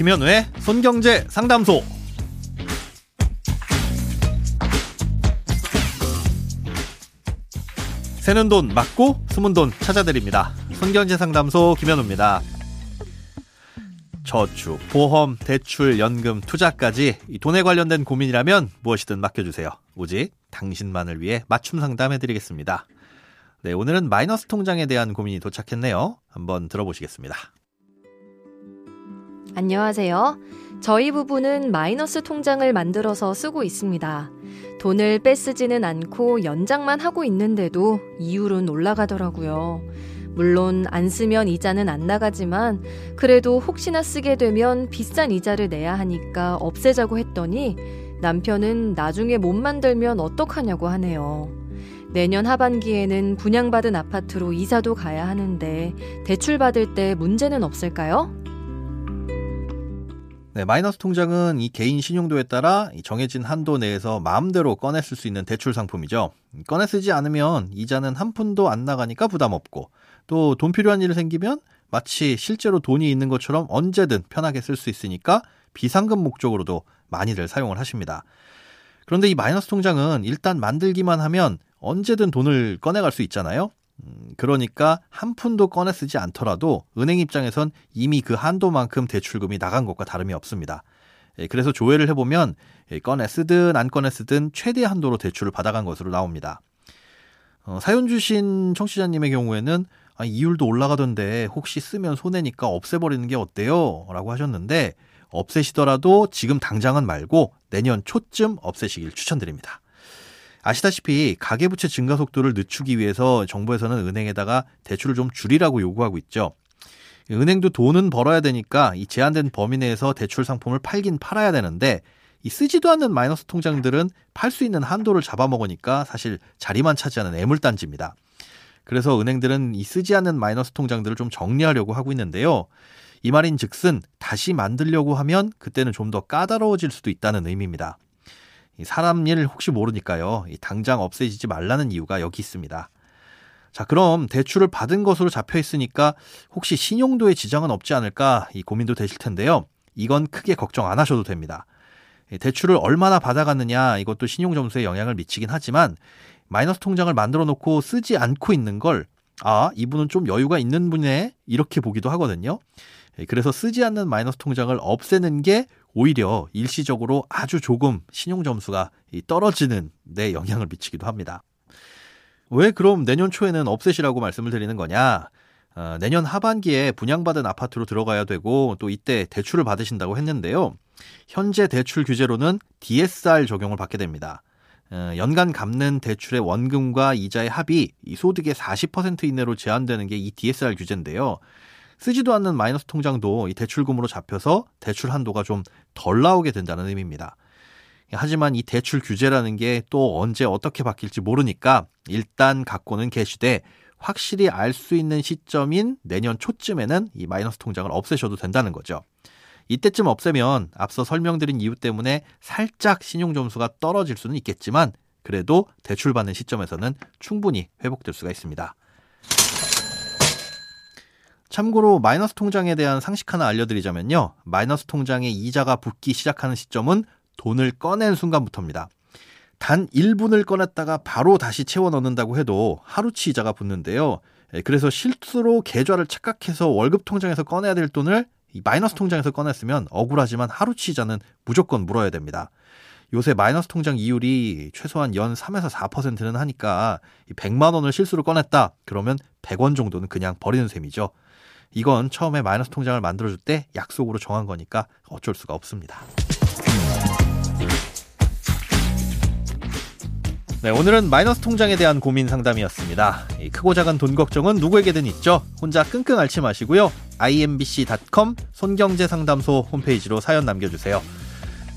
김현우의 손경제 상담소. 새는 돈 맞고 숨은 돈 찾아드립니다. 손경제 상담소 김현우입니다. 저축, 보험, 대출, 연금, 투자까지 돈에 관련된 고민이라면 무엇이든 맡겨주세요. 오직 당신만을 위해 맞춤 상담해드리겠습니다. 네, 오늘은 마이너스 통장에 대한 고민이 도착했네요. 한번 들어보시겠습니다. 안녕하세요. 저희 부부는 마이너스 통장을 만들어서 쓰고 있습니다. 돈을 빼쓰지는 않고 연장만 하고 있는데도 이율은 올라가더라고요. 물론 안 쓰면 이자는 안 나가지만 그래도 혹시나 쓰게 되면 비싼 이자를 내야 하니까 없애자고 했더니 남편은 나중에 못 만들면 어떡하냐고 하네요. 내년 하반기에는 분양받은 아파트로 이사도 가야 하는데 대출 받을 때 문제는 없을까요? 네, 마이너스 통장은 이 개인 신용도에 따라 정해진 한도 내에서 마음대로 꺼내 쓸 수 있는 대출 상품이죠. 꺼내 쓰지 않으면 이자는 한 푼도 안 나가니까 부담 없고 또 돈 필요한 일 생기면 마치 실제로 돈이 있는 것처럼 언제든 편하게 쓸 수 있으니까 비상금 목적으로도 많이들 사용을 하십니다. 그런데 이 마이너스 통장은 일단 만들기만 하면 언제든 돈을 꺼내갈 수 있잖아요. 음, 그러니까 한 푼도 꺼내 쓰지 않더라도 은행 입장에선 이미 그 한도만큼 대출금이 나간 것과 다름이 없습니다. 예, 그래서 조회를 해보면 예, 꺼내 쓰든 안 꺼내 쓰든 최대 한도로 대출을 받아간 것으로 나옵니다. 어, 사연 주신 청취자님의 경우에는 아, 이율도 올라가던데 혹시 쓰면 손해니까 없애버리는 게 어때요? 라고 하셨는데 없애시더라도 지금 당장은 말고 내년 초쯤 없애시길 추천드립니다. 아시다시피 가계부채 증가 속도를 늦추기 위해서 정부에서는 은행에다가 대출을 좀 줄이라고 요구하고 있죠. 은행도 돈은 벌어야 되니까 이 제한된 범위 내에서 대출 상품을 팔긴 팔아야 되는데 이 쓰지도 않는 마이너스 통장들은 팔 수 있는 한도를 잡아먹으니까 사실 자리만 차지하는 애물단지입니다. 그래서 은행들은 이 쓰지 않는 마이너스 통장들을 좀 정리하려고 하고 있는데요. 이 말인 즉슨 다시 만들려고 하면 그때는 좀 더 까다로워질 수도 있다는 의미입니다. 사람 일 혹시 모르니까요. 당장 없애지지 말라는 이유가 여기 있습니다. 자, 그럼 대출을 받은 것으로 잡혀 있으니까 혹시 신용도에 지장은 없지 않을까 이 고민도 되실 텐데요. 이건 크게 걱정 안 하셔도 됩니다. 대출을 얼마나 받아갔느냐 이것도 신용 점수에 영향을 미치긴 하지만 마이너스 통장을 만들어 놓고 쓰지 않고 있는 걸 아, 이분은 좀 여유가 있는 분이네 이렇게 보기도 하거든요. 그래서 쓰지 않는 마이너스 통장을 없애는 게 오히려 일시적으로 아주 조금 신용 점수가 떨어지는 데 영향을 미치기도 합니다. 왜 그럼 내년 초에는 없애시라고 말씀을 드리는 거냐? 어, 내년 하반기에 분양받은 아파트로 들어가야 되고 또 이때 대출을 받으신다고 했는데요. 현재 대출 규제로는 DSR 적용을 받게 됩니다. 어, 연간 갚는 대출의 원금과 이자의 합이 이 소득의 40% 이내로 제한되는 게 이 DSR 규제인데요. 쓰지도 않는 마이너스 통장도 이 대출금으로 잡혀서 대출 한도가 좀 덜 나오게 된다는 의미입니다. 하지만 이 대출 규제라는 게 또 언제 어떻게 바뀔지 모르니까 일단 갖고는 계시되 확실히 알 수 있는 시점인 내년 초쯤에는 이 마이너스 통장을 없애셔도 된다는 거죠. 이때쯤 없애면 앞서 설명드린 이유 때문에 살짝 신용 점수가 떨어질 수는 있겠지만 그래도 대출 받는 시점에서는 충분히 회복될 수가 있습니다. 참고로 마이너스 통장에 대한 상식 하나 알려드리자면요. 마이너스 통장에 이자가 붙기 시작하는 시점은 돈을 꺼낸 순간부터입니다. 단 1분을 꺼냈다가 바로 다시 채워 넣는다고 해도 하루치 이자가 붙는데요. 예, 그래서 실수로 계좌를 착각해서 월급 통장에서 꺼내야 될 돈을 마이너스 통장에서 꺼냈으면 억울하지만 하루치 이자는 무조건 물어야 됩니다. 요새 마이너스 통장 이율이 최소한 연 3에서 4%는 하니까 100만 원을 실수로 꺼냈다. 그러면 100원 정도는 그냥 버리는 셈이죠. 이건 처음에 마이너스 통장을 만들어줄 때 약속으로 정한 거니까 어쩔 수가 없습니다. 네, 오늘은 마이너스 통장에 대한 고민 상담이었습니다. 크고 작은 돈 걱정은 누구에게든 있죠. 혼자 끙끙 앓지 마시고요. imbc.com 손경제상담소 홈페이지로 사연 남겨주세요.